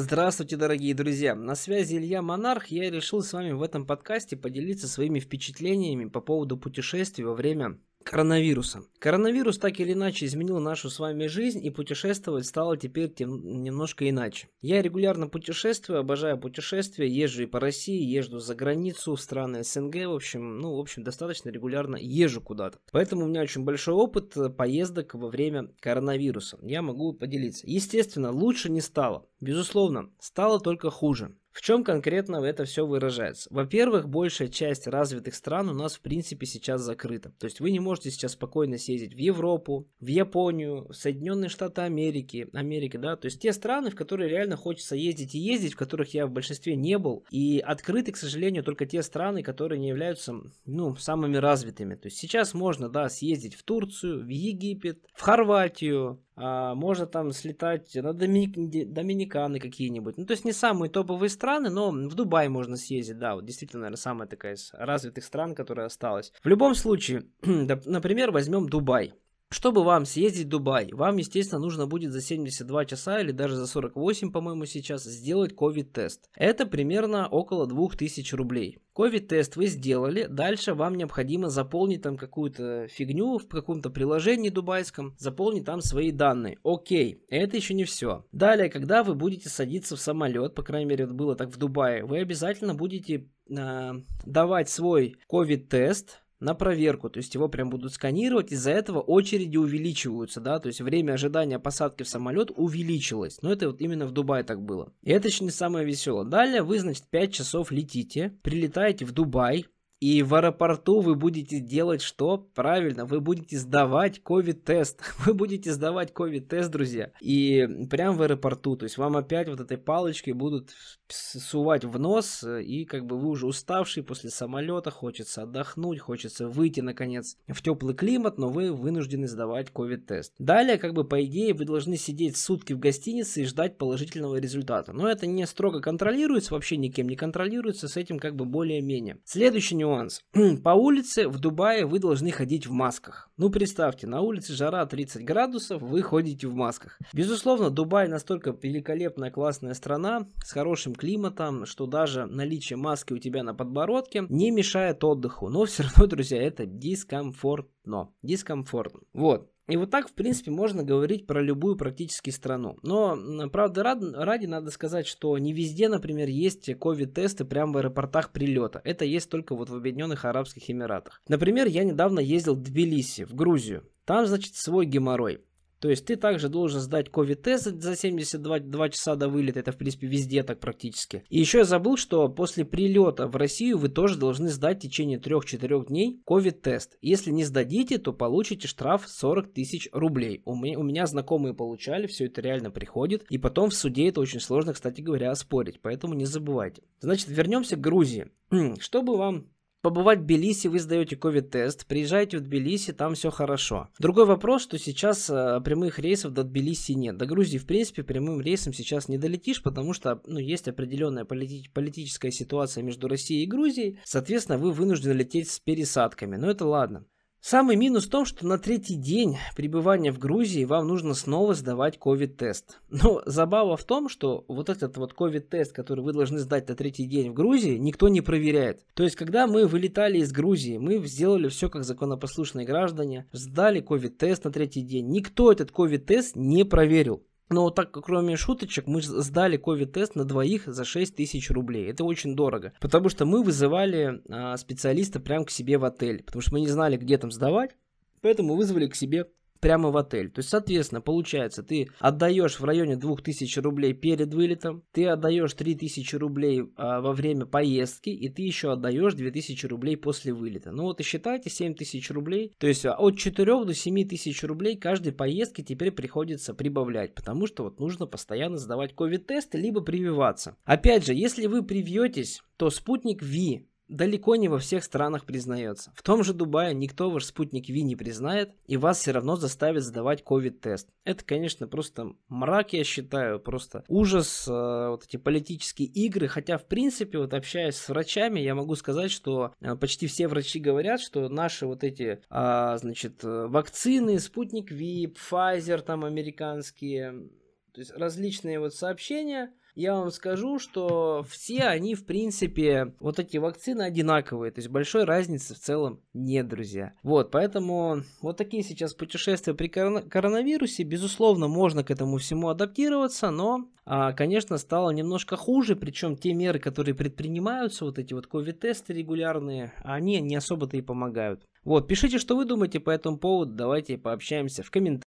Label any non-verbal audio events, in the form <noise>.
Здравствуйте, дорогие друзья! На связи Илья Монарх. Я решил с вами в этом подкасте поделиться своими впечатлениями по поводу путешествий во время коронавируса. Коронавирус так или иначе изменил нашу с вами жизнь, и путешествовать стало теперь тем, немножко иначе. Я регулярно путешествую, обожаю путешествия, езжу и по России, езжу за границу, в страны СНГ, в общем, ну, в общем, достаточно регулярно езжу куда-то. Поэтому у меня очень большой опыт поездок во время коронавируса. Я могу поделиться. Естественно, лучше не стало. Безусловно, стало только хуже. В чем конкретно это все выражается? Во-первых, большая часть развитых стран у нас в принципе сейчас закрыта. То есть вы не можете сейчас спокойно съездить в Европу, в Японию, в Соединенные Штаты Америки, Америки, да, то есть те страны, в которые реально хочется ездить и ездить, в которых я в большинстве не был, и открыты, к сожалению, только те страны, которые не являются, ну, самыми развитыми. То есть сейчас можно, да, съездить в Турцию, в Египет, в Хорватию, а, можно там слетать на Доминик... Доминиканы какие-нибудь. Ну, то есть не самые топовые страны, но в Дубай можно съездить, да, вот действительно, наверное, самая такая из развитых стран, которая осталась. В любом случае, <clears throat> например, возьмем Дубай. Чтобы вам съездить в Дубай, вам, естественно, нужно будет за 72 часа или даже за 48, по-моему, сейчас сделать COVID-тест. Это примерно около 2000 рублей. COVID-тест вы сделали, дальше вам необходимо заполнить там какую-то фигню в каком-то приложении дубайском, заполнить там свои данные. Окей, это еще не все. Далее, когда вы будете садиться в самолет, по крайней мере, это было так в Дубае, вы обязательно будете э, давать свой COVID-тест, на проверку, то есть его прям будут сканировать, из-за этого очереди увеличиваются, да, то есть время ожидания посадки в самолет увеличилось, но это вот именно в Дубае так было. И это еще не самое веселое. Далее вы, значит, 5 часов летите, прилетаете в Дубай, и в аэропорту вы будете делать что? Правильно, вы будете сдавать ковид-тест. <laughs> Вы будете сдавать ковид-тест, друзья. И прям в аэропорту. То есть вам опять вот этой палочкой будут сувать в нос. И как бы вы уже уставший после самолета, хочется отдохнуть, хочется выйти наконец в теплый климат, но вы вынуждены сдавать ковид-тест. Далее, как бы по идее, вы должны сидеть сутки в гостинице и ждать положительного результата. Но это не строго контролируется, вообще никем не контролируется, с этим как бы более-менее. Следующий нюанс. <clears throat> По улице в Дубае вы должны ходить в масках. Ну, представьте, на улице жара 30 градусов, вы ходите в масках. Безусловно, Дубай настолько великолепная, классная страна с хорошим климатом, что даже наличие маски у тебя на подбородке не мешает отдыху. Но все равно, друзья, это дискомфортно. Дискомфортно. Вот. И вот так, в принципе, можно говорить про любую практически страну. Но, правда, ради надо сказать, что не везде, например, есть ковид-тесты прямо в аэропортах прилета. Это есть только вот в Объединенных Арабских Эмиратах. Например, я недавно ездил в Тбилиси, в Грузию. Там, значит, свой геморрой. То есть ты также должен сдать ковид-тест за 72 2 часа до вылета. Это, в принципе, везде так практически. И еще я забыл, что после прилета в Россию вы тоже должны сдать в течение 3-4 дней ковид-тест. Если не сдадите, то получите штраф 40 тысяч рублей. У меня, у меня знакомые получали, все это реально приходит. И потом в суде это очень сложно, кстати говоря, оспорить. Поэтому не забывайте. Значит, вернемся к Грузии. <clears throat> Чтобы вам побывать в Тбилиси, вы сдаете ковид-тест, приезжаете в Тбилиси, там все хорошо. Другой вопрос, что сейчас э, прямых рейсов до Тбилиси нет. До Грузии, в принципе, прямым рейсом сейчас не долетишь, потому что ну, есть определенная полити- политическая ситуация между Россией и Грузией. Соответственно, вы вынуждены лететь с пересадками. Но это ладно. Самый минус в том, что на третий день пребывания в Грузии вам нужно снова сдавать ковид-тест. Но забава в том, что вот этот вот ковид-тест, который вы должны сдать на третий день в Грузии, никто не проверяет. То есть, когда мы вылетали из Грузии, мы сделали все как законопослушные граждане, сдали ковид-тест на третий день. Никто этот ковид-тест не проверил. Но так, кроме шуточек, мы сдали ковид-тест на двоих за 6 тысяч рублей. Это очень дорого. Потому что мы вызывали а, специалиста прямо к себе в отель. Потому что мы не знали, где там сдавать. Поэтому вызвали к себе прямо в отель. То есть, соответственно, получается, ты отдаешь в районе 2000 рублей перед вылетом, ты отдаешь 3000 рублей а, во время поездки, и ты еще отдаешь 2000 рублей после вылета. Ну вот и считайте 7000 рублей. То есть, а, от 4 до 7000 рублей каждой поездки теперь приходится прибавлять, потому что вот нужно постоянно сдавать ковид-тесты, либо прививаться. Опять же, если вы привьетесь, то спутник Ви далеко не во всех странах признается. В том же Дубае никто ваш спутник Ви не признает, и вас все равно заставит сдавать ковид-тест. Это, конечно, просто мрак, я считаю, просто ужас, э, вот эти политические игры, хотя, в принципе, вот общаясь с врачами, я могу сказать, что э, почти все врачи говорят, что наши вот эти, э, значит, вакцины, спутник Ви, Pfizer там американские, то есть различные вот сообщения – я вам скажу, что все они, в принципе, вот эти вакцины одинаковые. То есть большой разницы в целом нет, друзья. Вот, поэтому вот такие сейчас путешествия при коронавирусе. Безусловно, можно к этому всему адаптироваться, но а, конечно, стало немножко хуже, причем те меры, которые предпринимаются, вот эти вот ковид-тесты регулярные, они не особо-то и помогают. Вот, пишите, что вы думаете по этому поводу, давайте пообщаемся в комментариях.